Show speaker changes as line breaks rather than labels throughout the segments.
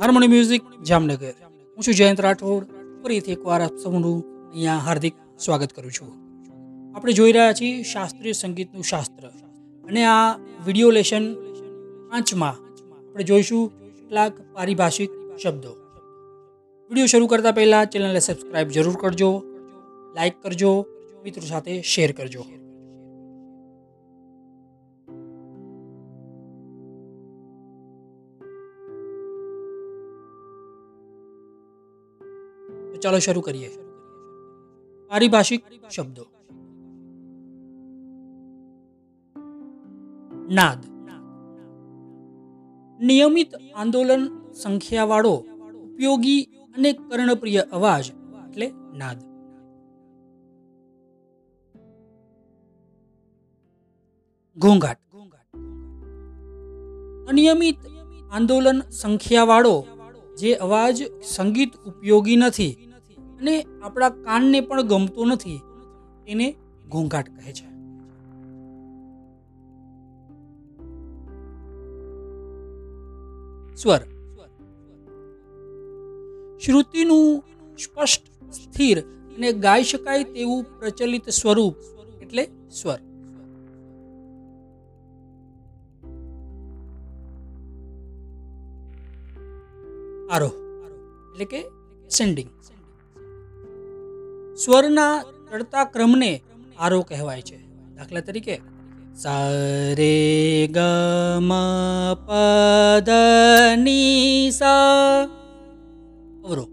હાર્મોની music Jamnagar. હું છું જયંત રાઠોડ. ફરીથી એકવાર આપ સૌનું અહીંયા હાર્દિક સ્વાગત કરું છું. આપણે જોઈ રહ્યા છીએ શાસ્ત્રીય સંગીતનું શાસ્ત્ર. અને આ વિડિયો લેશન પાંચમાં આપણે જોઈશું કેટલાક પારિભાષિક શબ્દો. વીડિયો શરૂ કરતા પહેલાં ચેનલને સબસ્ક્રાઇબ જરૂર કરજો લાઈક કરજો, મિત્રો સાથે શેર કરજો. ચાલો શરૂ કરીએ. પારિભાષિક શબ્દો. નાદ. નિયમિત આંદોલન સંખ્યાવાળો, ઉપયોગી અને કર્ણપ્રિય અવાજ એટલે નાદ. ઘોંઘાટ. અનિયમિત આંદોલન સંખ્યાવાળો, જે અવાજ સંગીત ઉપયોગી નથી અને આપણા કાનને પણ ગમતો નથી. એને ઘોંઘાટ કહે છે. સ્વર. શ્રુતિનું સ્પષ્ટ, સ્થિર અને ગાઈ શકાય તેવું પ્રચલિત સ્વરૂપ એટલે સ્વર. આરોહ. એટલે કે સેન્ડિંગ સ્વરના ચડતા ક્રમને આરો કહેવાય છે. દાખલા તરીકે, સારે ગ મ પદની સા અવરો,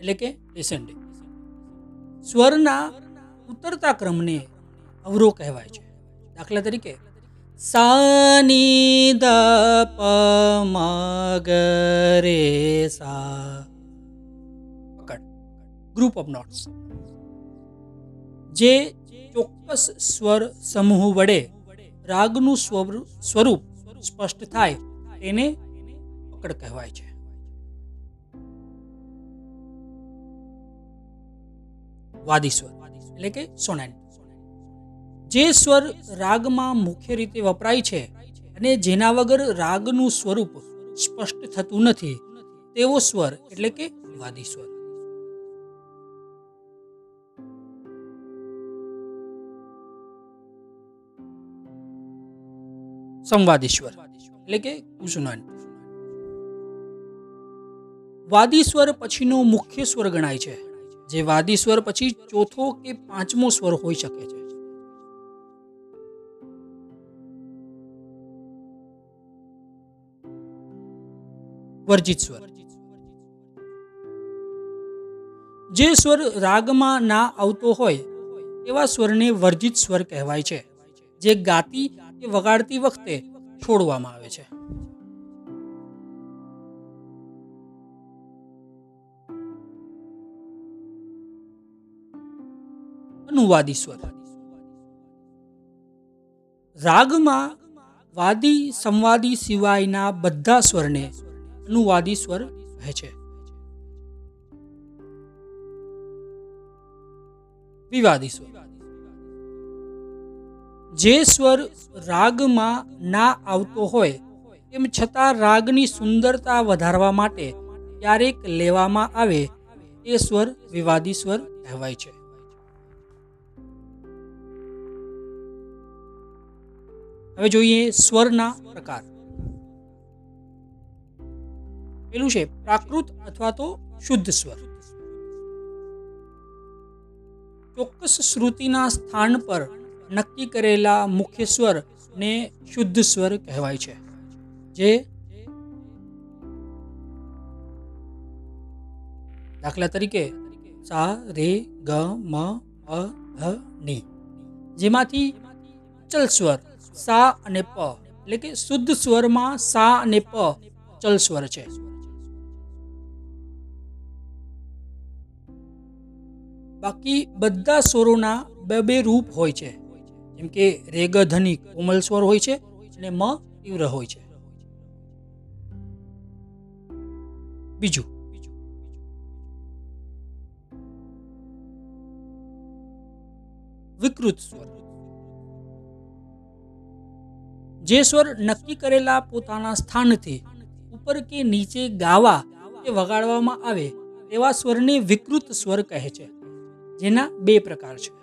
એટલે કે ડિસેન્ડિંગ સ્વરના ઉતરતા ક્રમને અવરો કહેવાય છે. દાખલા તરીકે, સાની દ પ મ ગ રે સા પકડ. ગ્રુપ ઓફ નોટ્સ જે ચોક્કસ સ્વર સમૂહ વડે રાગનું સ્વરૂપ સ્પષ્ટ થાય, તેને પકડ કહેવાય છે. વાદી સ્વર, એટલે કે સોનેન્ટ જે સ્વર રાગમાં મુખ્ય રીતે વપરાય છે અને જેના વગર રાગનું સ્વરૂપ સ્પષ્ટ થતું નથી, તેવો સ્વર, એટલે કે વાદી સ્વર. સંવાદી સ્વર એટલે કે કુસુનન વાદી પછીનો મુખ્ય સ્વર ગણાય છે, જે વાદી સ્વર પછી ચોથો કે પાંચમો સ્વર હોઈ શકે છે. વર્જિત સ્વર. જે સ્વર રાગમાં ના આવતો હોય, એવા સ્વરને વર્જિત સ્વર કહેવાય છે, જે ગાતી કે વગાડતી વખતે છોડવામાં આવે છે. અનુવાદી સ્વર. રાગમાં વાદી સંવાદી સિવાયના બધા સ્વરને અનુવાદી સ્વર કહે છે. વિવાદી સ્વર. જે સ્વર રાગમાં ના આવતો હોય, તેમ છતાં રાગની સુંદરતા વધારવા માટે ક્યારેક લેવામાં આવે, તે સ્વર વિવાદી સ્વર કહેવાય છે. હવે જોઈએ સ્વરના પ્રકાર. પેલું છે પ્રાકૃત અથવા તો શુદ્ધ સ્વર. ચોક્કસ શ્રુતિના સ્થાન પર નક્કી કરેલા મુખ્ય સ્વર ને શુદ્ધ સ્વર કહેવાય છે. જે દાખલા તરીકે સા, રે, ગ, મ, અ ધ ની. જેમાંથી ચલ સ્વર સા અને પ, એટલે કે શુદ્ધ સ્વરમાં સા અને પ ચલ સ્વર છે. બાકી બધા સ્વરોના બે બે રૂપ હોય છે. જેમ કે રેગ કોમલ સ્વર હોય છે અને મ, તીવ્ર હોય છે. બીજું. વિકૃત સ્વર. જે સ્વર નક્કી કરેલા પોતાના સ્થાનથી ઉપર કે નીચે ગાવા કે વગાડવામાં આવે તેવા સ્વરને વિકૃત સ્વર કહે છે. જેના બે પ્રકાર છે.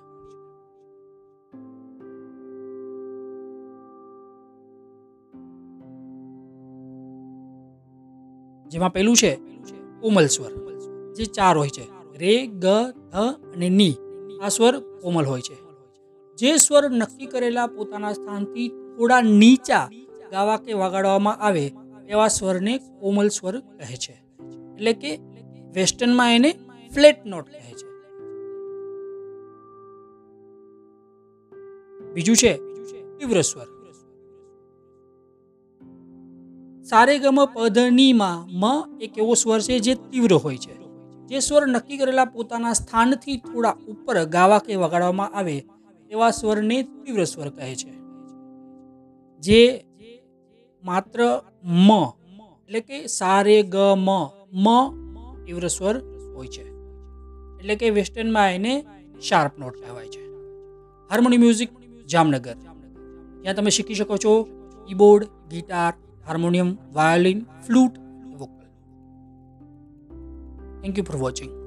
જેમાં પેલું છે કોમલ સ્વર, જે ચાર હોય છે. રે, ગ, ધ અને ની. આ સ્વર કોમલ હોય છે. જે સ્વર નક્કી કરેલા પોતાના સ્થાનથી થોડા નીચા ગાવા કે વગાડવામાં આવે, એવા સ્વરને કોમલ સ્વર કહે છે. એટલે કે વેસ્ટર્નમાં એને ફ્લેટ નોટ કહે છે. બીજું છે તીવ્ર સ્વર. સારે ગમ પધનીમાં મ એક એવો સ્વર છે જે તીવ્ર હોય છે. જે સ્વર નક્કી કરેલા પોતાના સ્થાનથી થોડા ઉપર ગાવા કે વગાડવામાં આવે, એવા સ્વરને તીવ્ર સ્વર કહે છે. જે માત્ર મ એટલે કે સારે ગ મ મ તીવ્ર સ્વર હોય છે. એટલે કે વેસ્ટર્નમાં એને શાર્પ નોટ કહેવાય છે. Harmony music Jamnagar. ત્યાં તમે શીખી શકો છો keyboard, guitar harmonium, violin, flute, vocal. Thank you for watching.